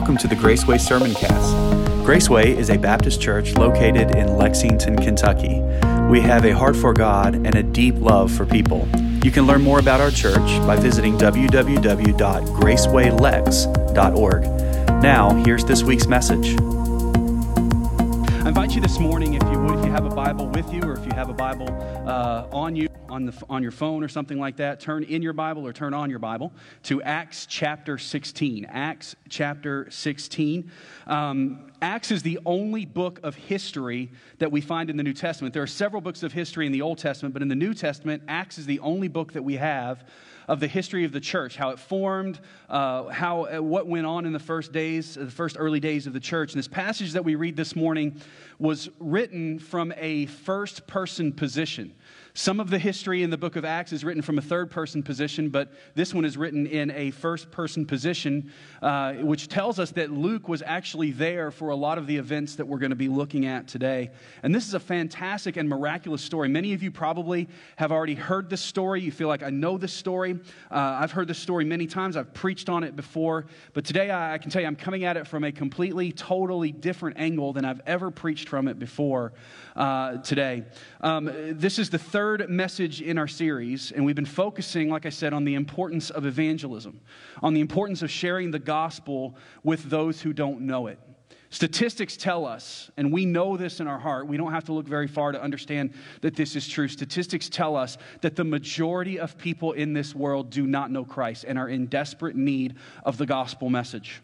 Welcome to the Graceway Sermon Cast. Graceway is a Baptist church located in Lexington, Kentucky. We have a heart for God and a deep love for people. You can learn more about our church by visiting www.gracewaylex.org. Now, here's this week's message. I invite you this morning, if you would, if you have a Bible with you or if you have a Bible uh, on you, on, the, on your phone or something like that, turn in your Bible or turn on your Bible to Acts chapter 16. Acts chapter 16. Um, Acts is the only book of history that we find in the New Testament. There are several books of history in the Old Testament, but in the New Testament, Acts is the only book that we have of the history of the church, how it formed, uh, how, uh, what went on in the first days, the first early days of the church. And this passage that we read this morning was written from a first person position. Some of the history in the book of Acts is written from a third person position, but this one is written in a first person position, uh, which tells us that Luke was actually there for a lot of the events that we're going to be looking at today. And this is a fantastic and miraculous story. Many of you probably have already heard this story. You feel like, I know this story. Uh, I've heard this story many times, I've preached on it before. But today I, I can tell you, I'm coming at it from a completely, totally different angle than I've ever preached from it before uh, today. Um, this is the third message in our series, and we've been focusing, like I said, on the importance of evangelism, on the importance of sharing the gospel with those who don't know it. Statistics tell us, and we know this in our heart, we don't have to look very far to understand that this is true. Statistics tell us that the majority of people in this world do not know Christ and are in desperate need of the gospel message.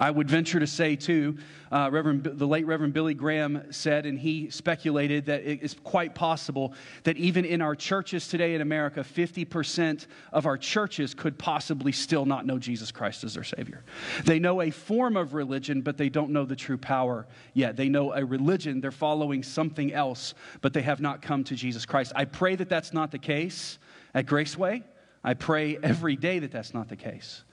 I would venture to say, too, uh, Reverend, the late Reverend Billy Graham said, and he speculated that it is quite possible that even in our churches today in America, 50% of our churches could possibly still not know Jesus Christ as their Savior. They know a form of religion, but they don't know the true power yet. They know a religion, they're following something else, but they have not come to Jesus Christ. I pray that that's not the case at Graceway. I pray every day that that's not the case.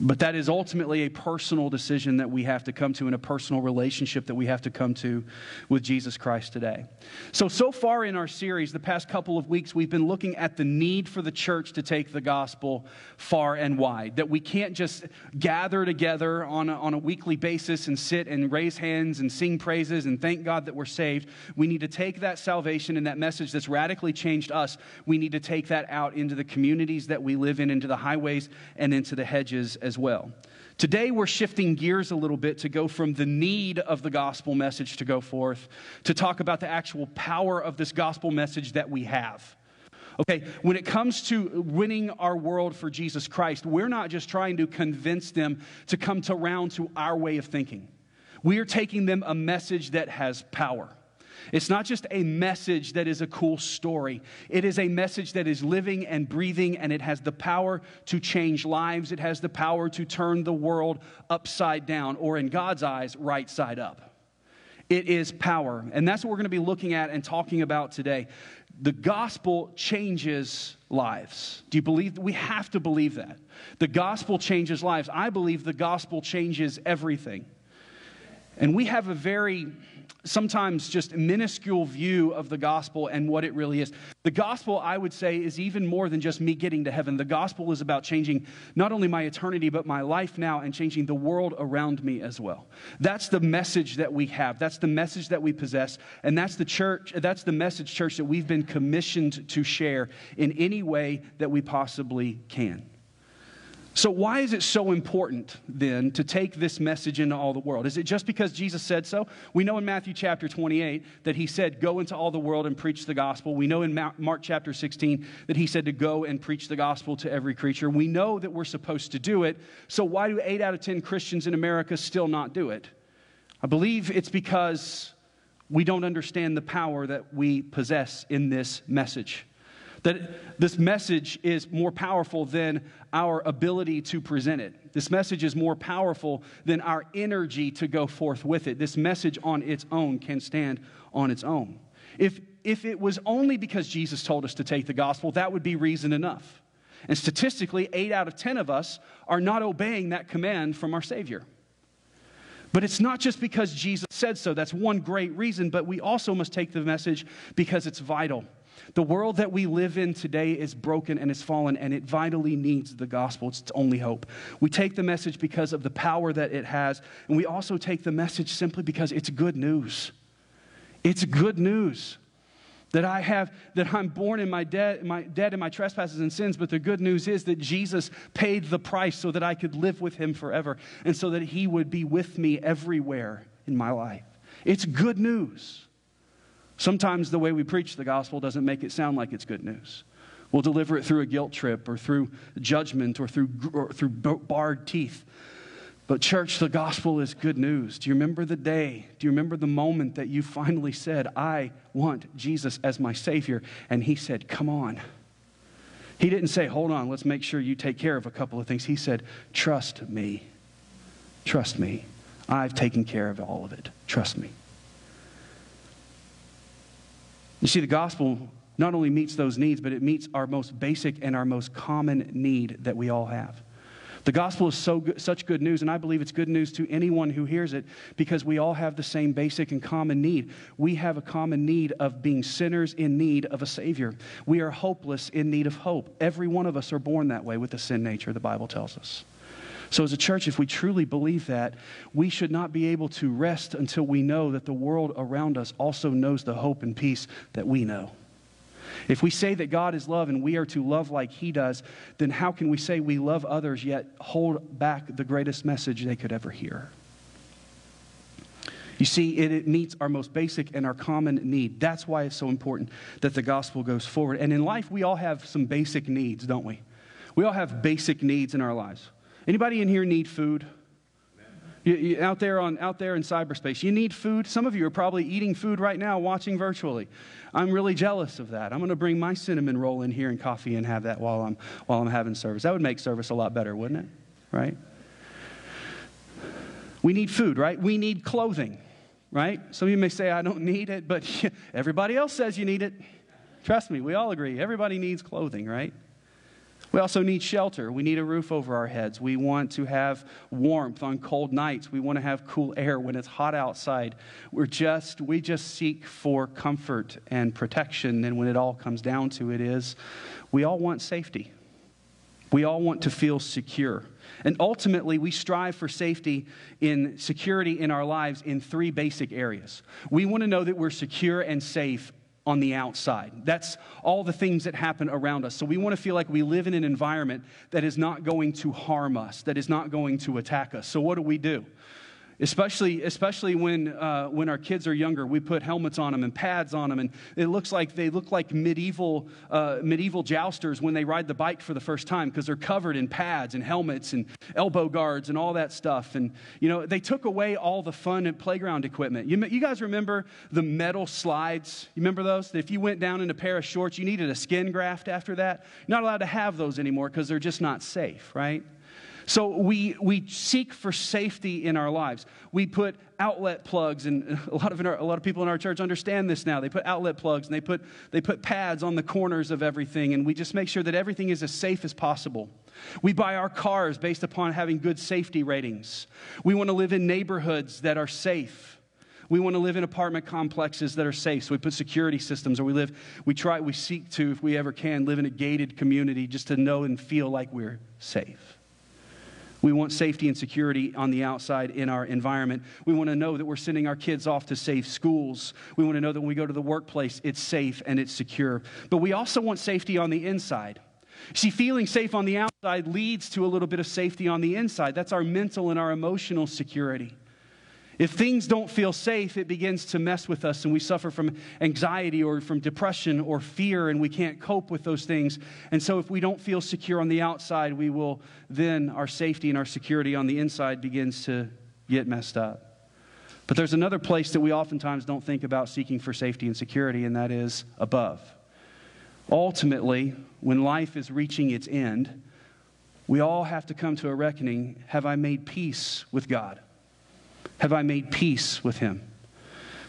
But that is ultimately a personal decision that we have to come to and a personal relationship that we have to come to with Jesus Christ today. So, so far in our series, the past couple of weeks, we've been looking at the need for the church to take the gospel far and wide. That we can't just gather together on a, on a weekly basis and sit and raise hands and sing praises and thank God that we're saved. We need to take that salvation and that message that's radically changed us, we need to take that out into the communities that we live in, into the highways and into the hedges as well. Today, we're shifting gears a little bit to go from the need of the gospel message to go forth to talk about the actual power of this gospel message that we have. Okay, when it comes to winning our world for Jesus Christ, we're not just trying to convince them to come to round to our way of thinking. We are taking them a message that has power. It's not just a message that is a cool story. It is a message that is living and breathing, and it has the power to change lives. It has the power to turn the world upside down, or in God's eyes, right side up. It is power. And that's what we're going to be looking at and talking about today. The gospel changes lives. Do you believe? We have to believe that. The gospel changes lives. I believe the gospel changes everything. And we have a very sometimes just minuscule view of the gospel and what it really is. The gospel, I would say, is even more than just me getting to heaven. The gospel is about changing not only my eternity, but my life now and changing the world around me as well. That's the message that we have. That's the message that we possess. And that's the church, that's the message, church, that we've been commissioned to share in any way that we possibly can. So, why is it so important then to take this message into all the world? Is it just because Jesus said so? We know in Matthew chapter 28 that he said, Go into all the world and preach the gospel. We know in Mark chapter 16 that he said to go and preach the gospel to every creature. We know that we're supposed to do it. So, why do eight out of 10 Christians in America still not do it? I believe it's because we don't understand the power that we possess in this message. That this message is more powerful than our ability to present it. This message is more powerful than our energy to go forth with it. This message on its own can stand on its own. If, if it was only because Jesus told us to take the gospel, that would be reason enough. And statistically, eight out of 10 of us are not obeying that command from our Savior. But it's not just because Jesus said so. That's one great reason, but we also must take the message because it's vital. The world that we live in today is broken and is fallen, and it vitally needs the gospel. It's its only hope. We take the message because of the power that it has, and we also take the message simply because it's good news. It's good news that I have, that I'm born in my dead, my dead in my trespasses and sins, but the good news is that Jesus paid the price so that I could live with him forever and so that he would be with me everywhere in my life. It's good news. Sometimes the way we preach the gospel doesn't make it sound like it's good news. We'll deliver it through a guilt trip or through judgment or through, or through barred teeth. But, church, the gospel is good news. Do you remember the day? Do you remember the moment that you finally said, I want Jesus as my Savior? And He said, Come on. He didn't say, Hold on, let's make sure you take care of a couple of things. He said, Trust me. Trust me. I've taken care of all of it. Trust me. You see, the gospel not only meets those needs, but it meets our most basic and our most common need that we all have. The gospel is so good, such good news, and I believe it's good news to anyone who hears it because we all have the same basic and common need. We have a common need of being sinners in need of a Savior. We are hopeless in need of hope. Every one of us are born that way with the sin nature, the Bible tells us. So, as a church, if we truly believe that, we should not be able to rest until we know that the world around us also knows the hope and peace that we know. If we say that God is love and we are to love like He does, then how can we say we love others yet hold back the greatest message they could ever hear? You see, it, it, meets our most basic and our common need. That's why it's so important that the gospel goes forward. And in life, we all have some basic needs, don't we? We all have basic needs in our lives. Anybody in here need food? You, you, out there on out there in cyberspace, you need food. Some of you are probably eating food right now, watching virtually. I'm really jealous of that. I'm going to bring my cinnamon roll in here and coffee and have that while I'm while I'm having service. That would make service a lot better, wouldn't it? Right? We need food, right? We need clothing, right? Some of you may say I don't need it, but everybody else says you need it. Trust me, we all agree. Everybody needs clothing, right? We also need shelter. We need a roof over our heads. We want to have warmth on cold nights. We want to have cool air when it's hot outside. We're just we just seek for comfort and protection and when it all comes down to it is we all want safety. We all want to feel secure. And ultimately, we strive for safety in security in our lives in three basic areas. We want to know that we're secure and safe on the outside. That's all the things that happen around us. So we want to feel like we live in an environment that is not going to harm us, that is not going to attack us. So what do we do? Especially, especially when, uh, when our kids are younger. We put helmets on them and pads on them, and it looks like they look like medieval, uh, medieval jousters when they ride the bike for the first time because they're covered in pads and helmets and elbow guards and all that stuff. And, you know, they took away all the fun and playground equipment. You, you guys remember the metal slides? You remember those? If you went down in a pair of shorts, you needed a skin graft after that. You're not allowed to have those anymore because they're just not safe, right? So we, we seek for safety in our lives. We put outlet plugs, and a lot, of our, a lot of people in our church understand this now. They put outlet plugs and they put, they put pads on the corners of everything, and we just make sure that everything is as safe as possible. We buy our cars based upon having good safety ratings. We want to live in neighborhoods that are safe. We want to live in apartment complexes that are safe. So we put security systems, or we live, we try, we seek to, if we ever can, live in a gated community just to know and feel like we're safe. We want safety and security on the outside in our environment. We want to know that we're sending our kids off to safe schools. We want to know that when we go to the workplace, it's safe and it's secure. But we also want safety on the inside. See, feeling safe on the outside leads to a little bit of safety on the inside. That's our mental and our emotional security. If things don't feel safe, it begins to mess with us and we suffer from anxiety or from depression or fear and we can't cope with those things. And so, if we don't feel secure on the outside, we will then, our safety and our security on the inside begins to get messed up. But there's another place that we oftentimes don't think about seeking for safety and security, and that is above. Ultimately, when life is reaching its end, we all have to come to a reckoning have I made peace with God? Have I made peace with him?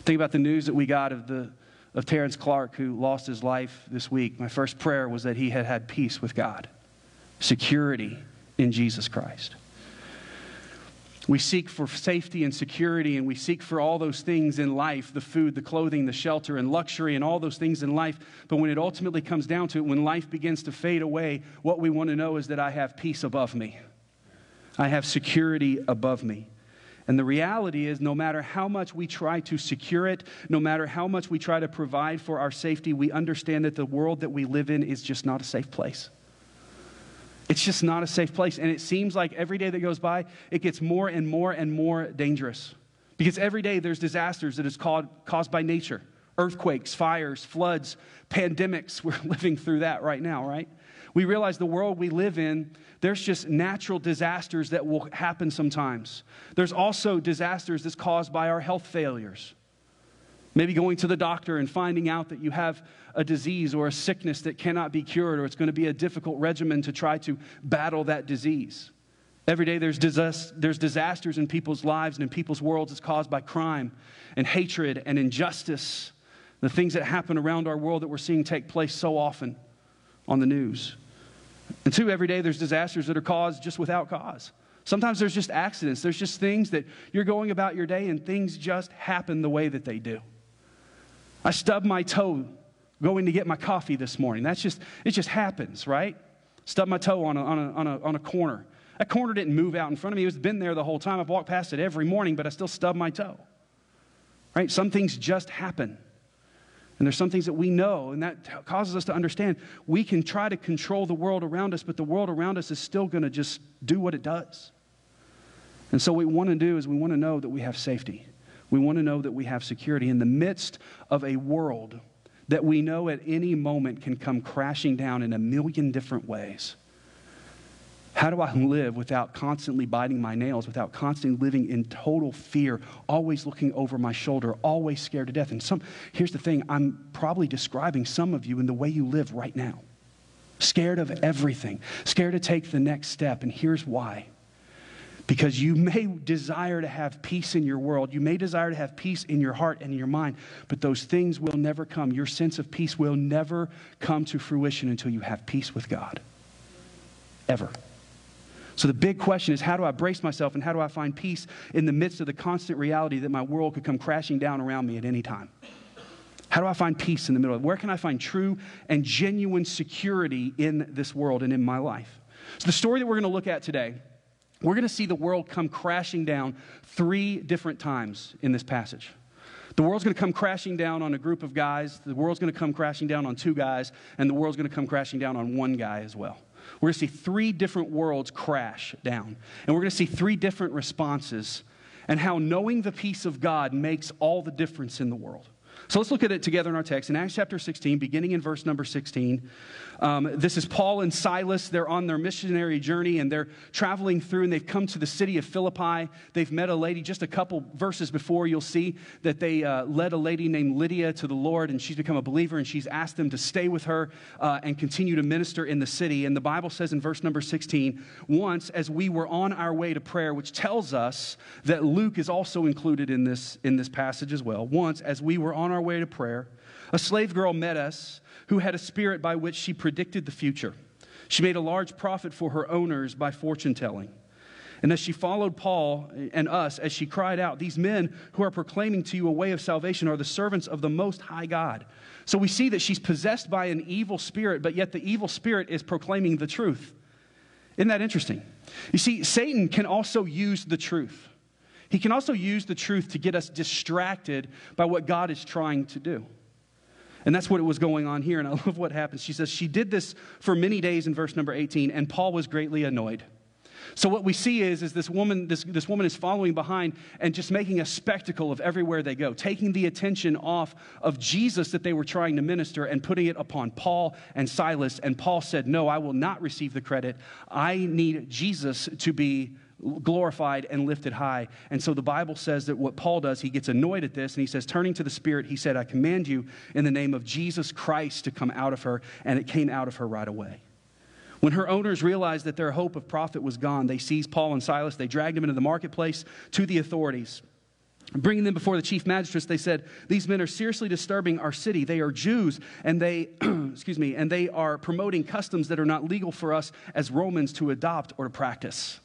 Think about the news that we got of, the, of Terrence Clark, who lost his life this week. My first prayer was that he had had peace with God, security in Jesus Christ. We seek for safety and security, and we seek for all those things in life the food, the clothing, the shelter, and luxury, and all those things in life. But when it ultimately comes down to it, when life begins to fade away, what we want to know is that I have peace above me, I have security above me. And the reality is, no matter how much we try to secure it, no matter how much we try to provide for our safety, we understand that the world that we live in is just not a safe place. It's just not a safe place. And it seems like every day that goes by, it gets more and more and more dangerous. Because every day there's disasters that is caused by nature earthquakes, fires, floods, pandemics. We're living through that right now, right? We realize the world we live in, there's just natural disasters that will happen sometimes. There's also disasters that's caused by our health failures. Maybe going to the doctor and finding out that you have a disease or a sickness that cannot be cured, or it's going to be a difficult regimen to try to battle that disease. Every day there's, there's disasters in people's lives and in people's worlds. It's caused by crime and hatred and injustice. The things that happen around our world that we're seeing take place so often on the news. And two, every day there's disasters that are caused just without cause. Sometimes there's just accidents. There's just things that you're going about your day and things just happen the way that they do. I stubbed my toe going to get my coffee this morning. That's just, it just happens, right? Stubbed my toe on a, on a, on a, on a corner. That corner didn't move out in front of me. It's been there the whole time. I've walked past it every morning, but I still stub my toe. Right? Some things just happen. And there's some things that we know, and that causes us to understand we can try to control the world around us, but the world around us is still going to just do what it does. And so, what we want to do is we want to know that we have safety. We want to know that we have security in the midst of a world that we know at any moment can come crashing down in a million different ways. How do I live without constantly biting my nails, without constantly living in total fear, always looking over my shoulder, always scared to death? And some, here's the thing I'm probably describing some of you in the way you live right now. Scared of everything, scared to take the next step. And here's why because you may desire to have peace in your world. You may desire to have peace in your heart and in your mind, but those things will never come. Your sense of peace will never come to fruition until you have peace with God. Ever. So the big question is how do I brace myself and how do I find peace in the midst of the constant reality that my world could come crashing down around me at any time? How do I find peace in the middle of it? Where can I find true and genuine security in this world and in my life? So the story that we're going to look at today we're going to see the world come crashing down three different times in this passage. The world's going to come crashing down on a group of guys, the world's going to come crashing down on two guys, and the world's going to come crashing down on one guy as well. We're going to see three different worlds crash down, and we're going to see three different responses and how knowing the peace of God makes all the difference in the world. So let's look at it together in our text. In Acts chapter 16, beginning in verse number 16, um, this is Paul and Silas. They're on their missionary journey and they're traveling through and they've come to the city of Philippi. They've met a lady just a couple verses before. You'll see that they uh, led a lady named Lydia to the Lord and she's become a believer and she's asked them to stay with her uh, and continue to minister in the city. And the Bible says in verse number 16, once as we were on our way to prayer, which tells us that Luke is also included in this, in this passage as well. Once as we were on our our way to prayer, a slave girl met us who had a spirit by which she predicted the future. She made a large profit for her owners by fortune telling. And as she followed Paul and us, as she cried out, These men who are proclaiming to you a way of salvation are the servants of the Most High God. So we see that she's possessed by an evil spirit, but yet the evil spirit is proclaiming the truth. Isn't that interesting? You see, Satan can also use the truth. He can also use the truth to get us distracted by what God is trying to do. And that's what it was going on here. And I love what happens. She says, She did this for many days in verse number 18, and Paul was greatly annoyed. So what we see is, is this woman, this, this woman is following behind and just making a spectacle of everywhere they go, taking the attention off of Jesus that they were trying to minister and putting it upon Paul and Silas. And Paul said, No, I will not receive the credit. I need Jesus to be glorified and lifted high. And so the Bible says that what Paul does, he gets annoyed at this and he says, turning to the Spirit, he said, I command you in the name of Jesus Christ to come out of her. And it came out of her right away. When her owners realized that their hope of profit was gone, they seized Paul and Silas, they dragged them into the marketplace to the authorities. Bringing them before the chief magistrates, they said, These men are seriously disturbing our city. They are Jews, and they, excuse me, and they are promoting customs that are not legal for us as Romans to adopt or to practice.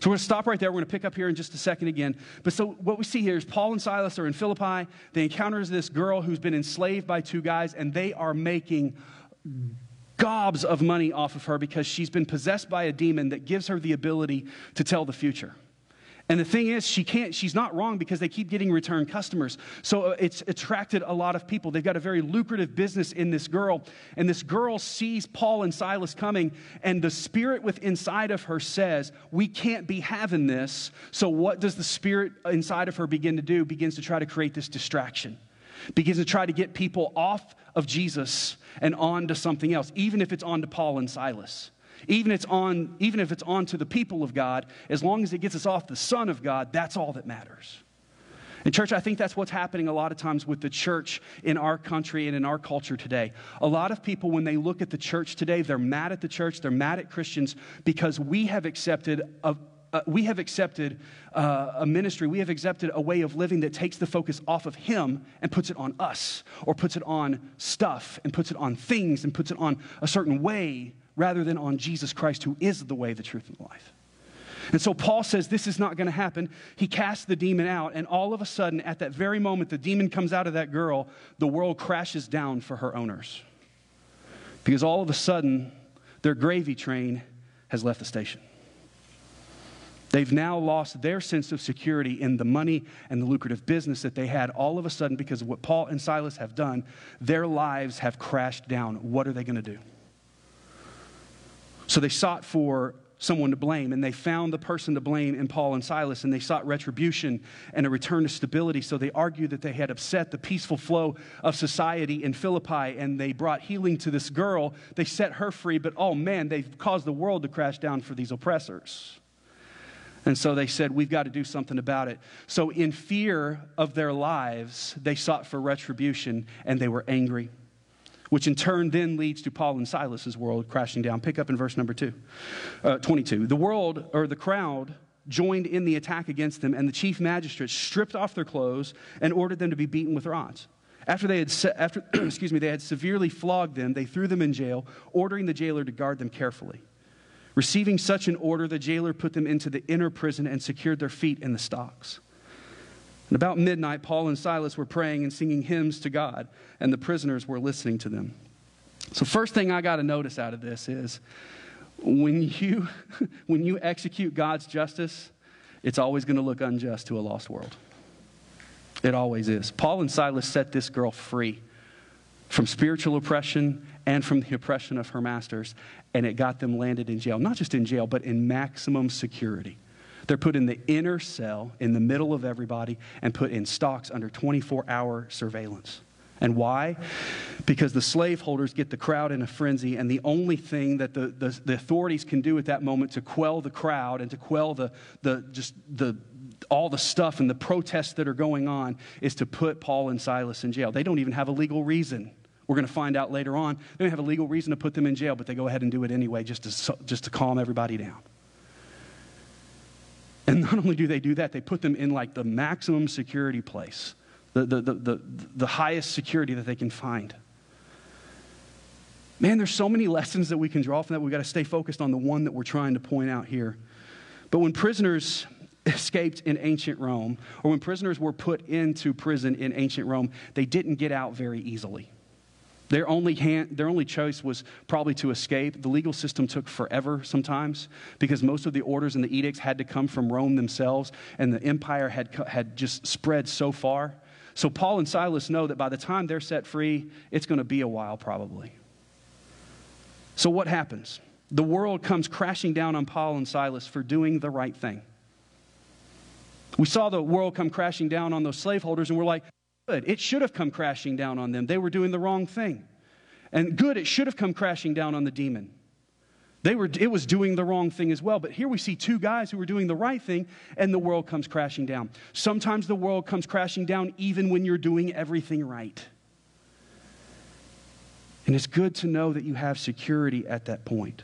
So we're going to stop right there. We're going to pick up here in just a second again. But so what we see here is Paul and Silas are in Philippi. They encounter this girl who's been enslaved by two guys, and they are making gobs of money off of her because she's been possessed by a demon that gives her the ability to tell the future. And the thing is, she can't, she's not wrong because they keep getting return customers. So uh, it's attracted a lot of people. They've got a very lucrative business in this girl. And this girl sees Paul and Silas coming, and the spirit within inside of her says, We can't be having this. So what does the spirit inside of her begin to do? Begins to try to create this distraction, begins to try to get people off of Jesus and on to something else, even if it's on to Paul and Silas. Even, it's on, even if it's on to the people of God, as long as it gets us off the Son of God, that's all that matters. And, church, I think that's what's happening a lot of times with the church in our country and in our culture today. A lot of people, when they look at the church today, they're mad at the church, they're mad at Christians because we have accepted a uh, we have accepted uh, a ministry, we have accepted a way of living that takes the focus off of Him and puts it on us, or puts it on stuff, and puts it on things, and puts it on a certain way rather than on Jesus Christ, who is the way, the truth, and the life. And so Paul says this is not going to happen. He casts the demon out, and all of a sudden, at that very moment the demon comes out of that girl, the world crashes down for her owners. Because all of a sudden, their gravy train has left the station. They've now lost their sense of security in the money and the lucrative business that they had. All of a sudden, because of what Paul and Silas have done, their lives have crashed down. What are they going to do? So they sought for someone to blame, and they found the person to blame in Paul and Silas, and they sought retribution and a return to stability. So they argued that they had upset the peaceful flow of society in Philippi, and they brought healing to this girl. They set her free, but oh man, they've caused the world to crash down for these oppressors. And so they said, We've got to do something about it. So, in fear of their lives, they sought for retribution and they were angry which in turn then leads to Paul and Silas's world crashing down. Pick up in verse number two, uh, 22. The world, or the crowd, joined in the attack against them, and the chief magistrates stripped off their clothes and ordered them to be beaten with rods. After they had, se- after, excuse me, they had severely flogged them, they threw them in jail, ordering the jailer to guard them carefully. Receiving such an order, the jailer put them into the inner prison and secured their feet in the stocks. And about midnight, Paul and Silas were praying and singing hymns to God, and the prisoners were listening to them. So, first thing I got to notice out of this is when you, when you execute God's justice, it's always going to look unjust to a lost world. It always is. Paul and Silas set this girl free from spiritual oppression and from the oppression of her masters, and it got them landed in jail. Not just in jail, but in maximum security. They're put in the inner cell in the middle of everybody and put in stocks under 24 hour surveillance. And why? Because the slaveholders get the crowd in a frenzy, and the only thing that the, the, the, authorities can do at that moment to quell the crowd and to quell the, the, just the, all the stuff and the protests that are going on is to put Paul and Silas in jail. They don't even have a legal reason. We're going to find out later on. They don't have a legal reason to put them in jail, but they go ahead and do it anyway just to, just to calm everybody down. And not only do they do that, they put them in like the maximum security place, the, the, the, the, the highest security that they can find. Man, there's so many lessons that we can draw from that. We've got to stay focused on the one that we're trying to point out here. But when prisoners escaped in ancient Rome, or when prisoners were put into prison in ancient Rome, they didn't get out very easily. Their only, hand, their only choice was probably to escape. The legal system took forever sometimes because most of the orders and the edicts had to come from Rome themselves, and the empire had, had just spread so far. So Paul and Silas know that by the time they're set free, it's going to be a while probably. So what happens? The world comes crashing down on Paul and Silas for doing the right thing. We saw the world come crashing down on those slaveholders, and we're like, good. It should have come crashing down on them. They were doing the wrong thing. And good, it should have come crashing down on the demon. They were, it was doing the wrong thing as well. But here we see two guys who were doing the right thing, and the world comes crashing down. Sometimes the world comes crashing down even when you're doing everything right. And it's good to know that you have security at that point.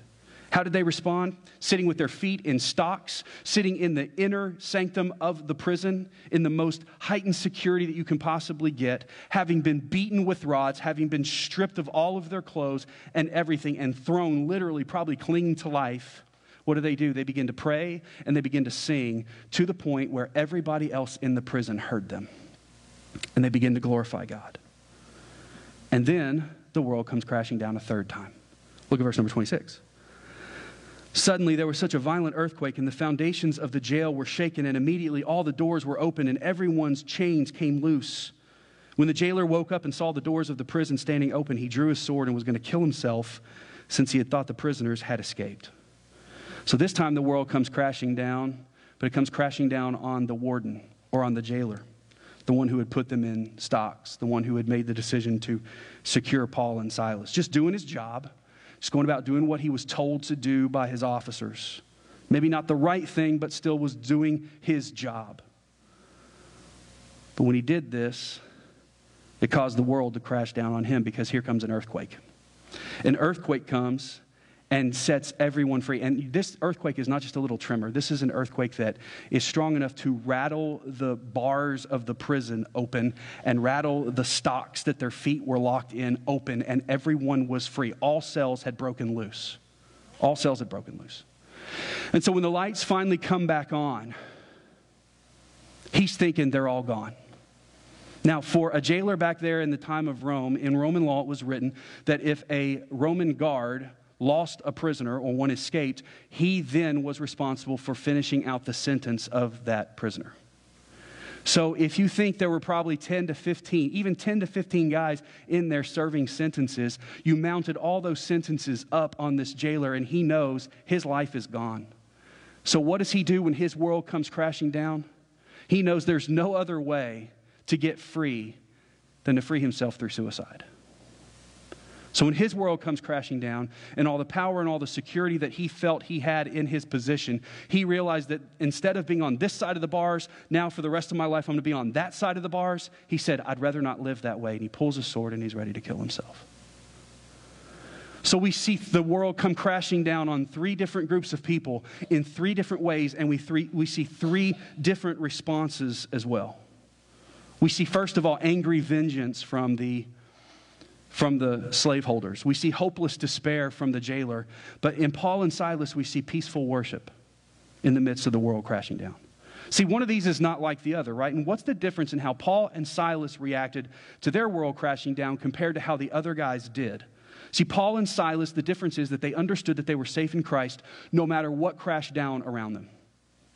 How did they respond? Sitting with their feet in stocks, sitting in the inner sanctum of the prison, in the most heightened security that you can possibly get, having been beaten with rods, having been stripped of all of their clothes and everything, and thrown literally, probably clinging to life, what do they do? They begin to pray and they begin to sing to the point where everybody else in the prison heard them. And they begin to glorify God. And then the world comes crashing down a third time. Look at verse number 26. Suddenly, there was such a violent earthquake, and the foundations of the jail were shaken, and immediately all the doors were open, and everyone's chains came loose. When the jailer woke up and saw the doors of the prison standing open, he drew his sword and was going to kill himself since he had thought the prisoners had escaped. So this time the world comes crashing down, but it comes crashing down on the warden or on the jailer, the one who had put them in stocks, the one who had made the decision to secure Paul and Silas. Just doing his job, just going about doing what he was told to do by his officers. Maybe not the right thing, but still was doing his job. But when he did this, it caused the world to crash down on him because here comes an earthquake. An earthquake comes and sets everyone free. And this earthquake is not just a little tremor. This is an earthquake that is strong enough to rattle the bars of the prison open and rattle the stocks that their feet were locked in open, and everyone was free. All cells had broken loose. All cells had broken loose. And so when the lights finally come back on, he's thinking they're all gone. Now, for a jailer back there in the time of Rome, in Roman law, it was written that if a Roman guard lost a prisoner or one escaped, he then was responsible for finishing out the sentence of that prisoner. So if you think there were probably 10 to 15, even 10 to 15 guys in there serving sentences, you mounted all those sentences up on this jailer and he knows his life is gone. So what does he do when his world comes crashing down? He knows there's no other way to get free than to free himself through suicide. So when his world comes crashing down and all the power and all the security that he felt he had in his position, he realized that instead of being on this side of the bars, now for the rest of my life I'm going to be on that side of the bars, he said, I'd rather not live that way. And he pulls his sword and he's ready to kill himself. So we see the world come crashing down on three different groups of people in three different ways, and we, three, we see three different responses as well. We see, first of all, angry vengeance from the from the slaveholders. We see hopeless despair from the jailer. But in Paul and Silas, we see peaceful worship in the midst of the world crashing down. See, one of these is not like the other, right? And what's the difference in how Paul and Silas reacted to their world crashing down compared to how the other guys did? See, Paul and Silas, the difference is that they understood that they were safe in Christ no matter what crashed down around them.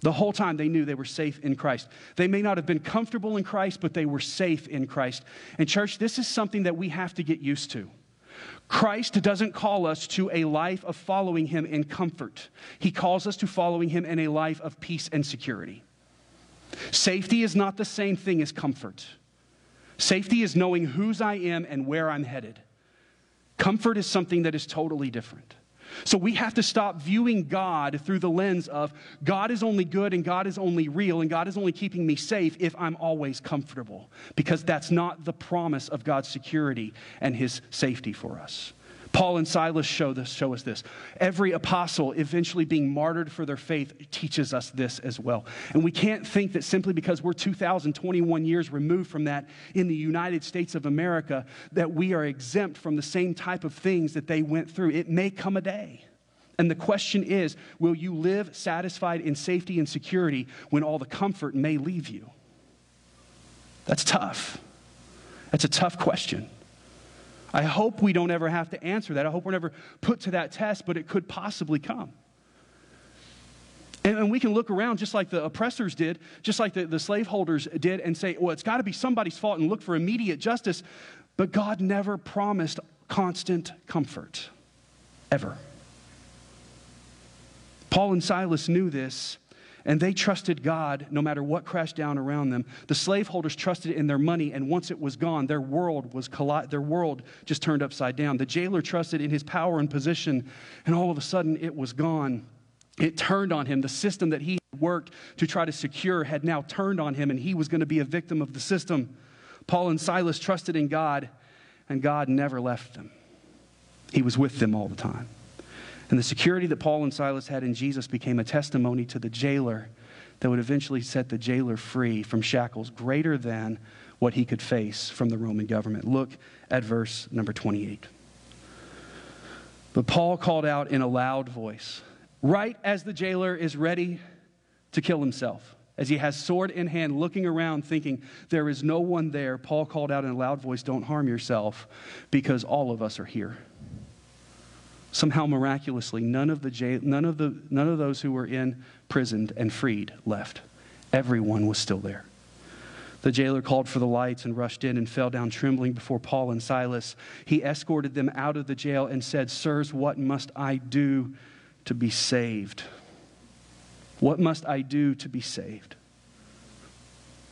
The whole time they knew they were safe in Christ. They may not have been comfortable in Christ, but they were safe in Christ. And, church, this is something that we have to get used to. Christ doesn't call us to a life of following him in comfort, he calls us to following him in a life of peace and security. Safety is not the same thing as comfort. Safety is knowing whose I am and where I'm headed. Comfort is something that is totally different. So we have to stop viewing God through the lens of God is only good and God is only real and God is only keeping me safe if I'm always comfortable, because that's not the promise of God's security and his safety for us. Paul and Silas show, this, show us this. Every apostle eventually being martyred for their faith teaches us this as well. And we can't think that simply because we're 2021 years removed from that in the United States of America, that we are exempt from the same type of things that they went through. It may come a day. And the question is will you live satisfied in safety and security when all the comfort may leave you? That's tough. That's a tough question. I hope we don't ever have to answer that. I hope we're never put to that test, but it could possibly come. And, and we can look around just like the oppressors did, just like the, the slaveholders did, and say, well, it's got to be somebody's fault and look for immediate justice. But God never promised constant comfort, ever. Paul and Silas knew this, and they trusted God no matter what crashed down around them. The slaveholders trusted in their money, and once it was gone, their world was colli- their world just turned upside down. The jailer trusted in his power and position, and all of a sudden it was gone. It turned on him. The system that he worked to try to secure had now turned on him, and he was going to be a victim of the system. Paul and Silas trusted in God, and God never left them. He was with them all the time. And the security that Paul and Silas had in Jesus became a testimony to the jailer that would eventually set the jailer free from shackles greater than what he could face from the Roman government. Look at verse number 28. But Paul called out in a loud voice, right as the jailer is ready to kill himself, as he has sword in hand, looking around, thinking, There is no one there, Paul called out in a loud voice, Don't harm yourself, because all of us are here. Somehow, miraculously, none of, the jail, none, of the, none of those who were in prison and freed left. Everyone was still there. The jailer called for the lights and rushed in and fell down trembling before Paul and Silas. He escorted them out of the jail and said, Sirs, what must I do to be saved? What must I do to be saved?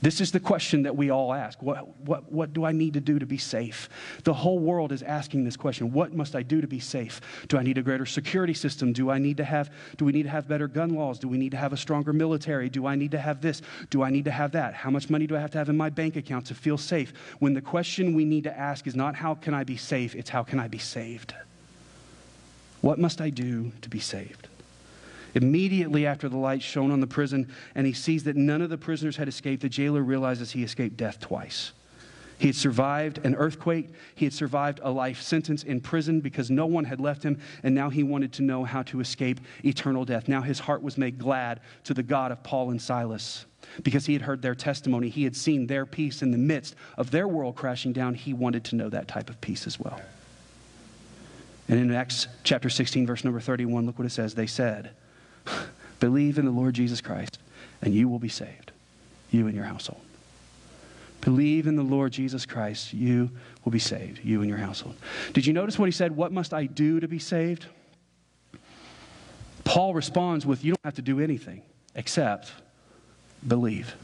This is the question that we all ask. What, what, what do I need to do to be safe? The whole world is asking this question. What must I do to be safe? Do I need a greater security system? Do I need to have, do we need to have better gun laws? Do we need to have a stronger military? Do I need to have this? Do I need to have that? How much money do I have to have in my bank account to feel safe? When the question we need to ask is not how can I be safe, it's how can I be saved? What must I do to be saved? Immediately after the light shone on the prison and he sees that none of the prisoners had escaped, the jailer realizes he escaped death twice. He had survived an earthquake. He had survived a life sentence in prison because no one had left him, and now he wanted to know how to escape eternal death. Now his heart was made glad to the God of Paul and Silas because he had heard their testimony. He had seen their peace in the midst of their world crashing down. He wanted to know that type of peace as well. And in Acts chapter 16, verse number 31, look what it says. They said, Believe in the Lord Jesus Christ, and you will be saved, you and your household. Believe in the Lord Jesus Christ, you will be saved, you and your household. Did you notice what he said? What must I do to be saved? Paul responds with, You don't have to do anything except believe.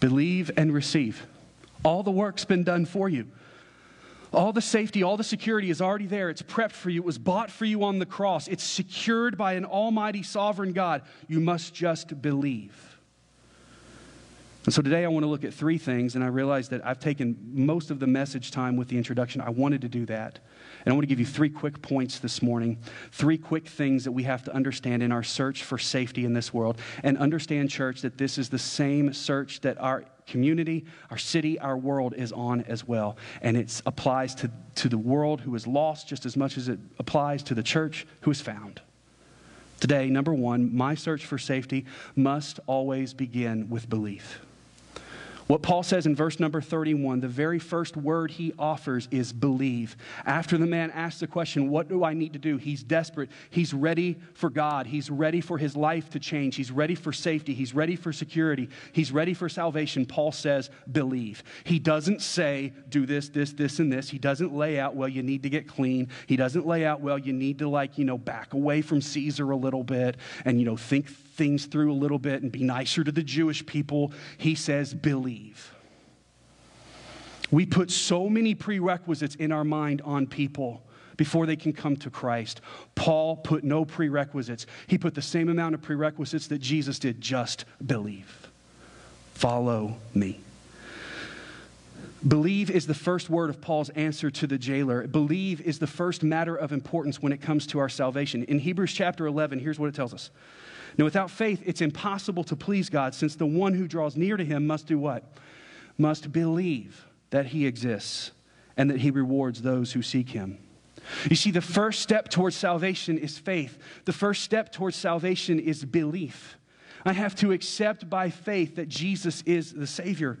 Believe and receive. All the work's been done for you. All the safety, all the security is already there. It's prepped for you. It was bought for you on the cross. It's secured by an almighty sovereign God. You must just believe. And so today I want to look at three things, and I realize that I've taken most of the message time with the introduction. I wanted to do that. And I want to give you three quick points this morning, three quick things that we have to understand in our search for safety in this world. And understand, church, that this is the same search that our community, our city, our world is on as well. And it applies to, to the world who is lost just as much as it applies to the church who is found. Today, number one, my search for safety must always begin with belief. What Paul says in verse number 31, the very first word he offers is believe. After the man asks the question, What do I need to do? He's desperate. He's ready for God. He's ready for his life to change. He's ready for safety. He's ready for security. He's ready for salvation. Paul says, Believe. He doesn't say, Do this, this, this, and this. He doesn't lay out, Well, you need to get clean. He doesn't lay out, Well, you need to, like, you know, back away from Caesar a little bit and, you know, think things through a little bit and be nicer to the Jewish people. He says, believe. We put so many prerequisites in our mind on people before they can come to Christ. Paul put no prerequisites. He put the same amount of prerequisites that Jesus did just believe. Follow me. Believe is the first word of Paul's answer to the jailer. Believe is the first matter of importance when it comes to our salvation. In Hebrews chapter 11, here's what it tells us now, without faith, it's impossible to please God, since the one who draws near to him must do what? Must believe that he exists and that he rewards those who seek him. You see, the first step towards salvation is faith. The first step towards salvation is belief. I have to accept by faith that Jesus is the Savior.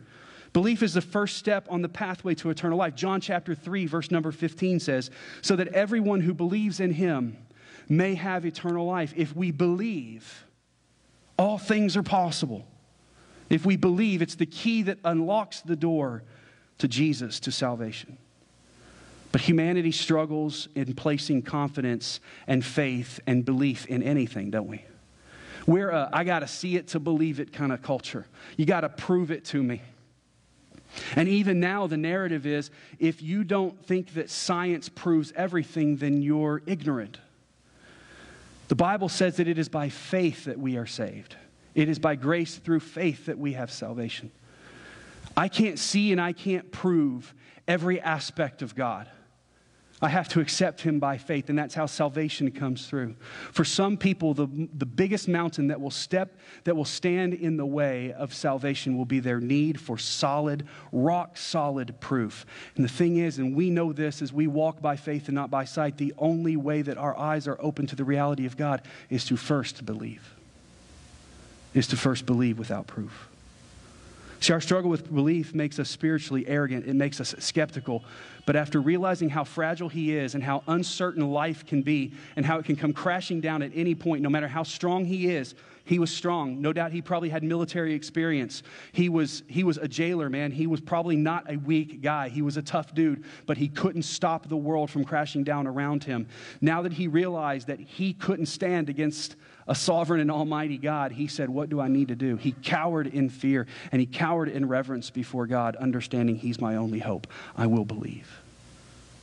Belief is the first step on the pathway to eternal life. John chapter 3, verse number 15 says, So that everyone who believes in him may have eternal life. If we believe, all things are possible. If we believe, it's the key that unlocks the door to Jesus, to salvation. But humanity struggles in placing confidence and faith and belief in anything, don't we? We're a, I got to see it to believe it kind of culture. You got to prove it to me. And even now, the narrative is if you don't think that science proves everything, then you're ignorant. The Bible says that it is by faith that we are saved. It is by grace through faith that we have salvation. I can't see and I can't prove every aspect of God. I have to accept him by faith, and that's how salvation comes through. For some people, the, the biggest mountain that will step, that will stand in the way of salvation will be their need for solid, rock solid proof. And the thing is, and we know this as we walk by faith and not by sight, the only way that our eyes are open to the reality of God is to first believe, is to first believe without proof. See, our struggle with belief makes us spiritually arrogant. It makes us skeptical. But after realizing how fragile He is and how uncertain life can be and how it can come crashing down at any point, no matter how strong He is, He was strong. No doubt He probably had military experience. He was, he was a jailer, man. He was probably not a weak guy. He was a tough dude, but He couldn't stop the world from crashing down around Him. Now that He realized that He couldn't stand against a sovereign and almighty God, he said, What do I need to do? He cowered in fear and he cowered in reverence before God, understanding he's my only hope. I will believe.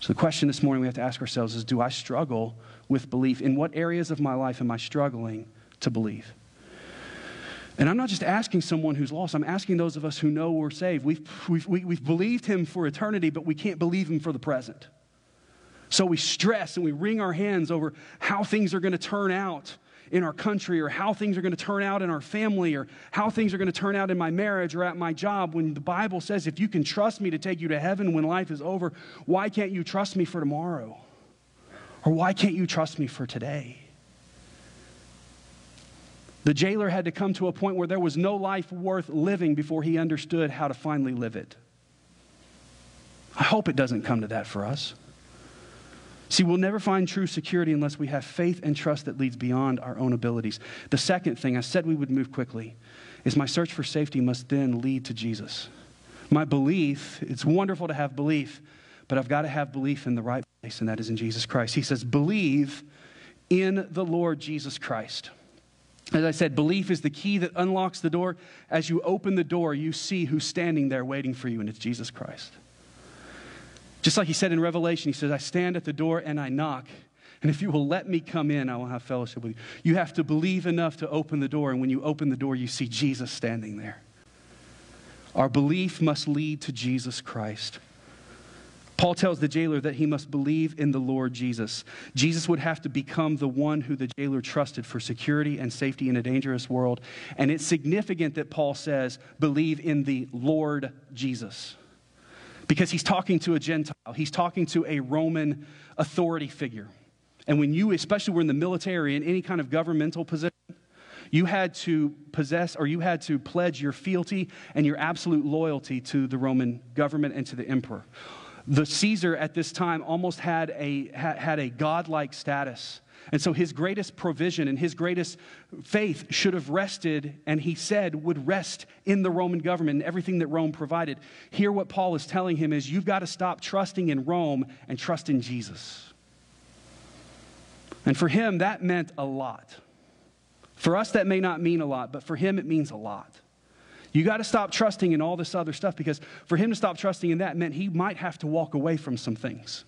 So the question this morning we have to ask ourselves is Do I struggle with belief? In what areas of my life am I struggling to believe? And I'm not just asking someone who's lost, I'm asking those of us who know we're saved. We've, we've, we've believed him for eternity, but we can't believe him for the present. So we stress and we wring our hands over how things are going to turn out in our country or how things are going to turn out in our family or how things are going to turn out in my marriage or at my job when the Bible says, if you can trust me to take you to heaven when life is over, why can't you trust me for tomorrow? Or why can't you trust me for today? The jailer had to come to a point where there was no life worth living before he understood how to finally live it. I hope it doesn't come to that for us. See, we'll never find true security unless we have faith and trust that leads beyond our own abilities. The second thing, I said we would move quickly, is my search for safety must then lead to Jesus. My belief, it's wonderful to have belief, but I've got to have belief in the right place, and that is in Jesus Christ. He says, believe in the Lord Jesus Christ. As I said, belief is the key that unlocks the door. As you open the door, you see who's standing there waiting for you, and it's Jesus Christ. Just like he said in Revelation, he says, I stand at the door and I knock. And if you will let me come in, I will have fellowship with you. You have to believe enough to open the door. And when you open the door, you see Jesus standing there. Our belief must lead to Jesus Christ. Paul tells the jailer that he must believe in the Lord Jesus. Jesus would have to become the one who the jailer trusted for security and safety in a dangerous world. And it's significant that Paul says, believe in the Lord Jesus because he's talking to a Gentile, he's talking to a Roman authority figure. And when you, especially were in the military in any kind of governmental position, you had to possess or you had to pledge your fealty and your absolute loyalty to the Roman government and to the emperor. The Caesar at this time almost had a, had a godlike status and so his greatest provision and his greatest faith should have rested, and he said would rest in the Roman government and everything that Rome provided. Here, what Paul is telling him is you've got to stop trusting in Rome and trust in Jesus. And for him, that meant a lot. For us, that may not mean a lot, but for him, it means a lot. You got to stop trusting in all this other stuff because for him to stop trusting in that meant he might have to walk away from some things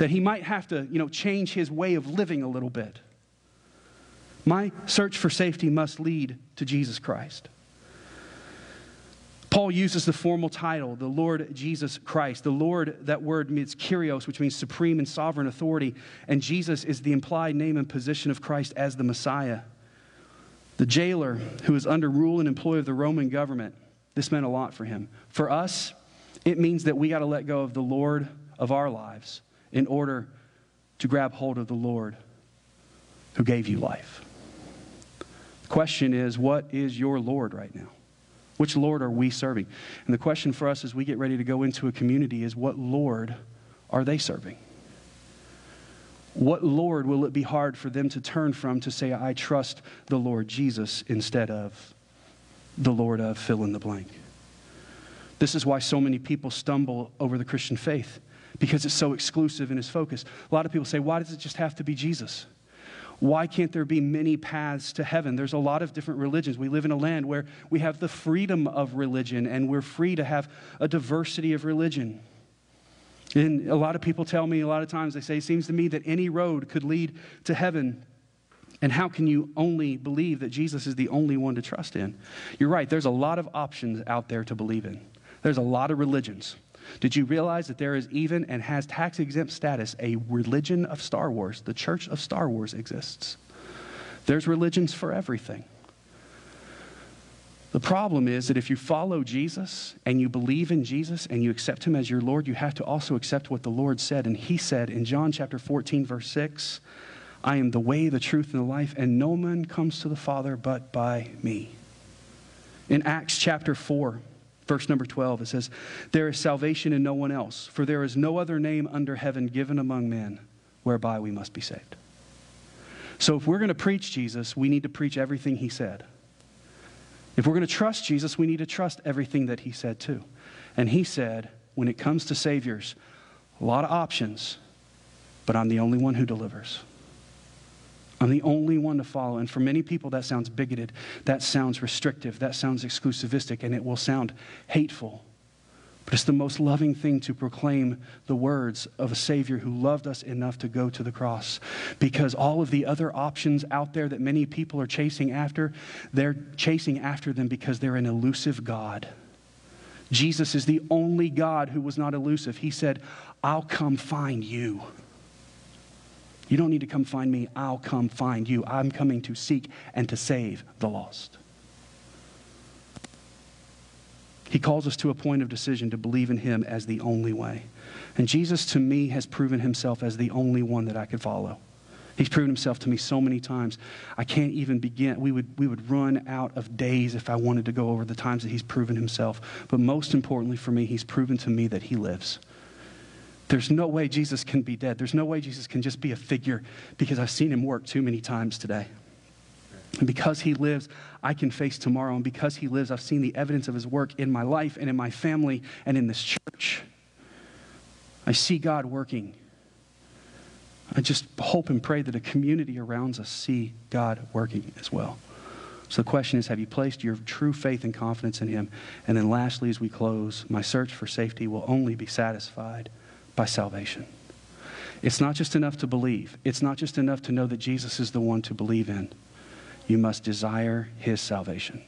that he might have to, you know, change his way of living a little bit. My search for safety must lead to Jesus Christ. Paul uses the formal title, the Lord Jesus Christ. The Lord, that word means kyrios, which means supreme and sovereign authority. And Jesus is the implied name and position of Christ as the Messiah. The jailer who was under rule and employ of the Roman government, this meant a lot for him. For us, it means that we got to let go of the Lord of our lives in order to grab hold of the Lord who gave you life. The question is, what is your Lord right now? Which Lord are we serving? And the question for us as we get ready to go into a community is, what Lord are they serving? What Lord will it be hard for them to turn from to say, I trust the Lord Jesus instead of the Lord of fill in the blank? This is why so many people stumble over the Christian faith because it's so exclusive in its focus. A lot of people say, why does it just have to be Jesus? Why can't there be many paths to heaven? There's a lot of different religions. We live in a land where we have the freedom of religion and we're free to have a diversity of religion. And a lot of people tell me a lot of times, they say, it seems to me that any road could lead to heaven. And how can you only believe that Jesus is the only one to trust in? You're right, there's a lot of options out there to believe in, there's a lot of religions. Did you realize that there is even and has tax exempt status a religion of Star Wars? The church of Star Wars exists. There's religions for everything. The problem is that if you follow Jesus and you believe in Jesus and you accept him as your Lord, you have to also accept what the Lord said. And he said in John chapter 14, verse 6, I am the way, the truth, and the life, and no man comes to the Father but by me. In Acts chapter 4, verse number 12, it says, There is salvation in no one else, for there is no other name under heaven given among men whereby we must be saved. So if we're going to preach Jesus, we need to preach everything he said. If we're going to trust Jesus, we need to trust everything that he said too. And he said, when it comes to Saviors, a lot of options, but I'm the only one who delivers. I'm the only one to follow. And for many people, that sounds bigoted. That sounds restrictive. That sounds exclusivistic. And it will sound hateful. But it's the most loving thing to proclaim the words of a Savior who loved us enough to go to the cross. Because all of the other options out there that many people are chasing after, they're chasing after them because they're an elusive God. Jesus is the only God who was not elusive. He said, I'll come find you. You don't need to come find me, I'll come find you. I'm coming to seek and to save the lost. He calls us to a point of decision to believe in Him as the only way. And Jesus, to me, has proven Himself as the only one that I could follow. He's proven himself to me so many times. I can't even begin. We would, we would run out of days if I wanted to go over the times that he's proven himself. But most importantly for me, he's proven to me that he lives. There's no way Jesus can be dead. There's no way Jesus can just be a figure because I've seen him work too many times today. And because he lives, I can face tomorrow. And because he lives, I've seen the evidence of his work in my life and in my family and in this church. I see God working. I just hope and pray that a community around us see God working as well. So the question is have you placed your true faith and confidence in him? And then lastly, as we close, my search for safety will only be satisfied by salvation. It's not just enough to believe, it's not just enough to know that Jesus is the one to believe in you must desire his salvation.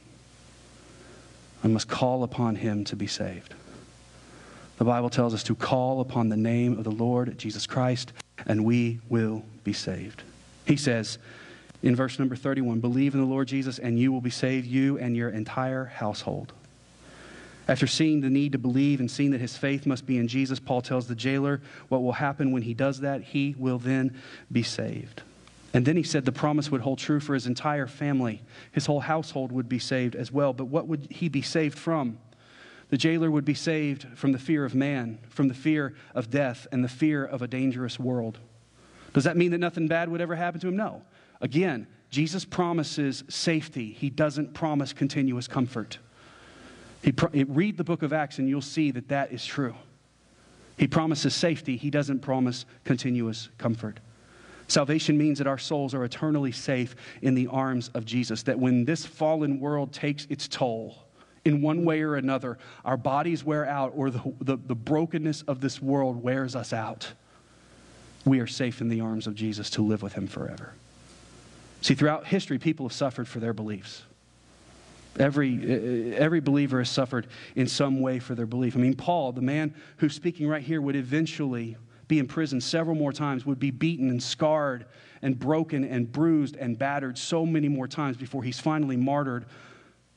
I must call upon him to be saved. The Bible tells us to call upon the name of the Lord Jesus Christ, and we will be saved. He says in verse number 31 Believe in the Lord Jesus, and you will be saved, you and your entire household. After seeing the need to believe and seeing that his faith must be in Jesus, Paul tells the jailer what will happen when he does that. He will then be saved. And then he said the promise would hold true for his entire family. His whole household would be saved as well. But what would he be saved from? The jailer would be saved from the fear of man, from the fear of death, and the fear of a dangerous world. Does that mean that nothing bad would ever happen to him? No. Again, Jesus promises safety, he doesn't promise continuous comfort. He pro- read the book of Acts and you'll see that that is true. He promises safety, he doesn't promise continuous comfort. Salvation means that our souls are eternally safe in the arms of Jesus, that when this fallen world takes its toll, in one way or another, our bodies wear out or the, the, the, brokenness of this world wears us out, we are safe in the arms of Jesus to live with Him forever. See, throughout history, people have suffered for their beliefs. Every, every believer has suffered in some way for their belief. I mean, Paul, the man who's speaking right here, would eventually be in prison several more times, would be beaten and scarred and broken and bruised and battered so many more times before he's finally martyred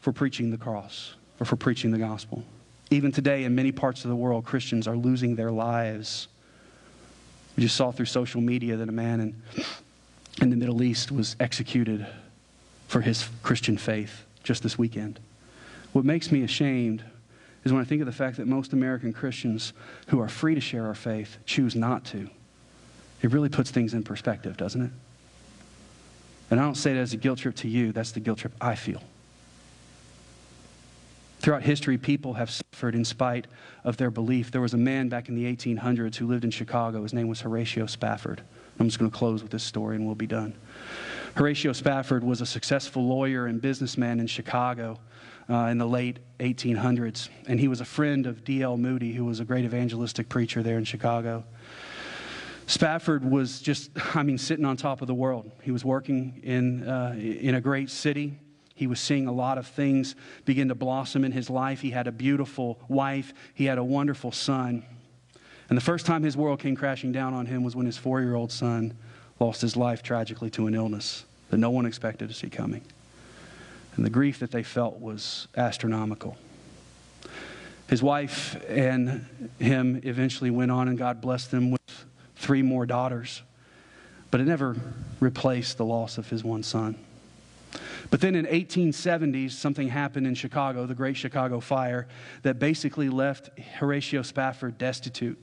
for preaching the cross or for preaching the gospel. Even today, in many parts of the world, Christians are losing their lives. We just saw through social media that a man in, in the Middle East was executed for his Christian faith just this weekend. What makes me ashamed is when I think of the fact that most American Christians who are free to share our faith choose not to. It really puts things in perspective, doesn't it? And I don't say that as a guilt trip to you, that's the guilt trip I feel. Throughout history, people have suffered in spite of their belief. There was a man back in the 1800s who lived in Chicago. His name was Horatio Spafford. I'm just going to close with this story and we'll be done. Horatio Spafford was a successful lawyer and businessman in Chicago uh, in the late 1800s. And he was a friend of D.L. Moody, who was a great evangelistic preacher there in Chicago. Spafford was just, I mean, sitting on top of the world. He was working in, uh, in a great city. He was seeing a lot of things begin to blossom in his life. He had a beautiful wife, he had a wonderful son. And the first time his world came crashing down on him was when his four year old son lost his life tragically to an illness that no one expected to see coming. And the grief that they felt was astronomical. His wife and him eventually went on, and God blessed them with three more daughters. But it never replaced the loss of his one son. But then in 1870s, something happened in Chicago, the Great Chicago Fire, that basically left Horatio Spafford destitute.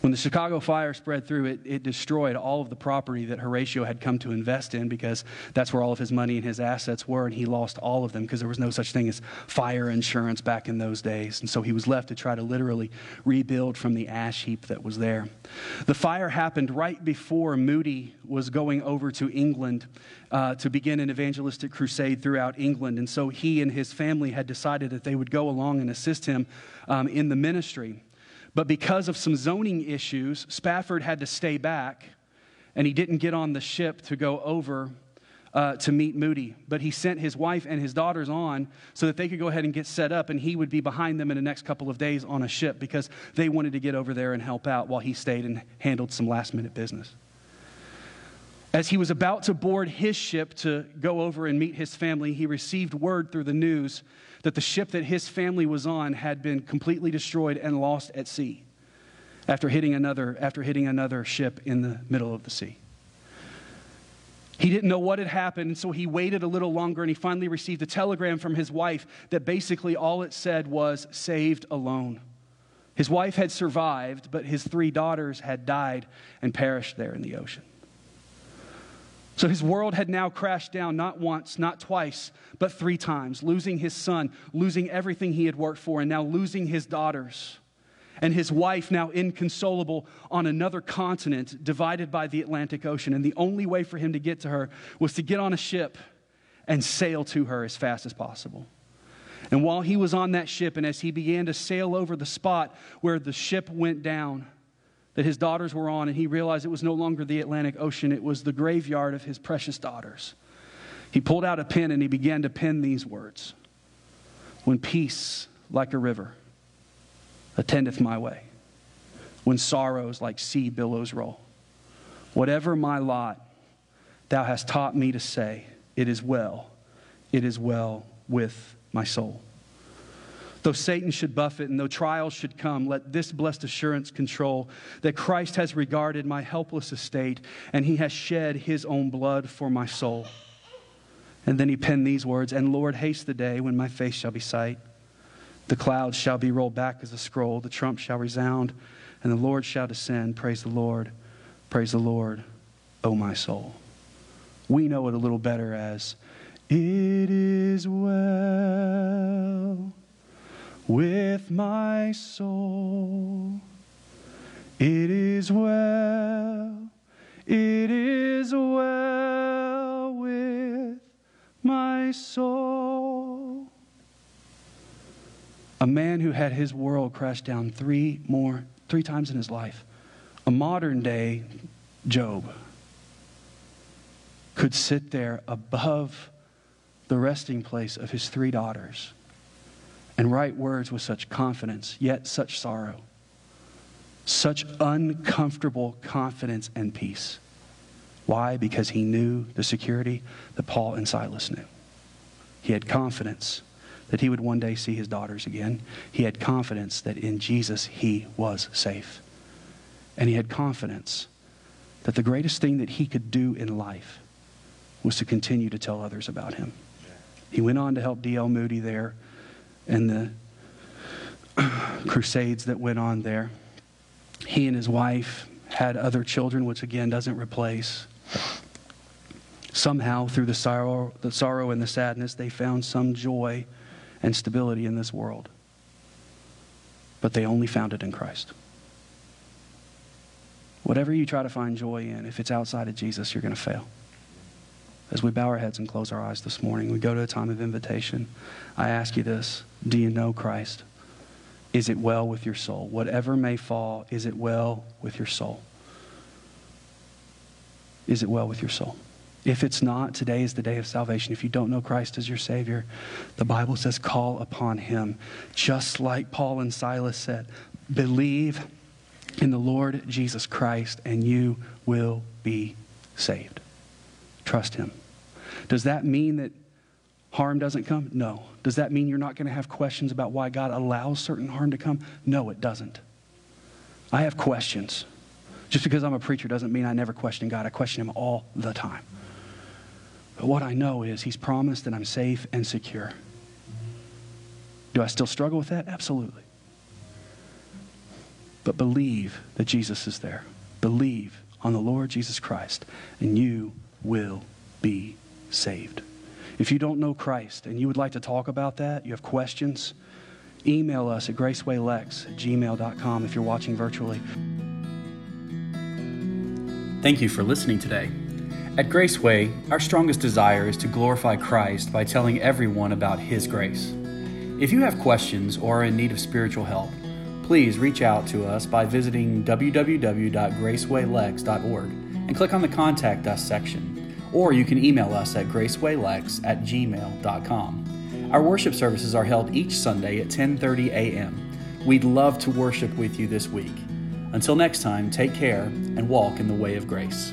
When the Chicago fire spread through, it, it destroyed all of the property that Horatio had come to invest in because that's where all of his money and his assets were, and he lost all of them because there was no such thing as fire insurance back in those days. And so he was left to try to literally rebuild from the ash heap that was there. The fire happened right before Moody was going over to England uh, to begin an evangelistic crusade throughout England. And so he and his family had decided that they would go along and assist him um, in the ministry. But because of some zoning issues, Spafford had to stay back, and he didn't get on the ship to go over uh, to meet Moody. But he sent his wife and his daughters on so that they could go ahead and get set up, and he would be behind them in the next couple of days on a ship because they wanted to get over there and help out while he stayed and handled some last minute business. As he was about to board his ship to go over and meet his family, he received word through the news that the ship that his family was on had been completely destroyed and lost at sea after hitting another, after hitting another ship in the middle of the sea. He didn't know what had happened, and so he waited a little longer and he finally received a telegram from his wife that basically all it said was, saved alone. His wife had survived, but his three daughters had died and perished there in the ocean. So his world had now crashed down not once, not twice, but three times, losing his son, losing everything he had worked for, and now losing his daughters. And his wife, now inconsolable on another continent, divided by the Atlantic Ocean. And the only way for him to get to her was to get on a ship and sail to her as fast as possible. And while he was on that ship, and as he began to sail over the spot where the ship went down, that his daughters were on, and he realized it was no longer the Atlantic Ocean, it was the graveyard of his precious daughters. He pulled out a pen and he began to pen these words When peace, like a river, attendeth my way, when sorrows like sea billows roll, whatever my lot, thou hast taught me to say, It is well, it is well with my soul. Though Satan should buffet and though trials should come, let this blessed assurance control that Christ has regarded my helpless estate and he has shed his own blood for my soul. And then he penned these words And Lord, haste the day when my face shall be sight. The clouds shall be rolled back as a scroll, the trump shall resound, and the Lord shall descend. Praise the Lord, praise the Lord, O my soul. We know it a little better as It is well with my soul. It is well, it is well with my soul. A man who had his world crash down three more, three times in his life. A modern day Job could sit there above the resting place of his three daughters and write words with such confidence, yet such sorrow, such uncomfortable confidence and peace. Why? Because he knew the security that Paul and Silas knew. He had confidence that he would one day see his daughters again. He had confidence that in Jesus he was safe. And he had confidence that the greatest thing that he could do in life was to continue to tell others about him. He went on to help D.L. Moody there and the crusades that went on there. He and his wife had other children, which again doesn't replace. Somehow, through the sorrow, the sorrow and the sadness, they found some joy and stability in this world. But they only found it in Christ. Whatever you try to find joy in, if it's outside of Jesus, you're going to fail. As we bow our heads and close our eyes this morning, we go to a time of invitation. I ask you this Do you know Christ? Is it well with your soul? Whatever may fall, is it well with your soul? Is it well with your soul? If it's not, today is the day of salvation. If you don't know Christ as your Savior, the Bible says, call upon Him. Just like Paul and Silas said, believe in the Lord Jesus Christ and you will be saved. Trust Him. Does that mean that harm doesn't come? No. Does that mean you're not going to have questions about why God allows certain harm to come? No, it doesn't. I have questions. Just because I'm a preacher doesn't mean I never question God. I question Him all the time. But what I know is He's promised that I'm safe and secure. Do I still struggle with that? Absolutely. But believe that Jesus is there. Believe on the Lord Jesus Christ, and you will be saved. If you don't know Christ and you would like to talk about that, you have questions, email us at gracewaylex at gmail.com if you're watching virtually. Thank you for listening today. At Graceway, our strongest desire is to glorify Christ by telling everyone about His grace. If you have questions or are in need of spiritual help, please reach out to us by visiting www.gracewaylex.org and click on the Contact Us section. Or you can email us at gracewaylex at gmail.com. Our worship services are held each Sunday at 10:30 a.m. We'd love to worship with you this week. Until next time, take care and walk in the way of grace.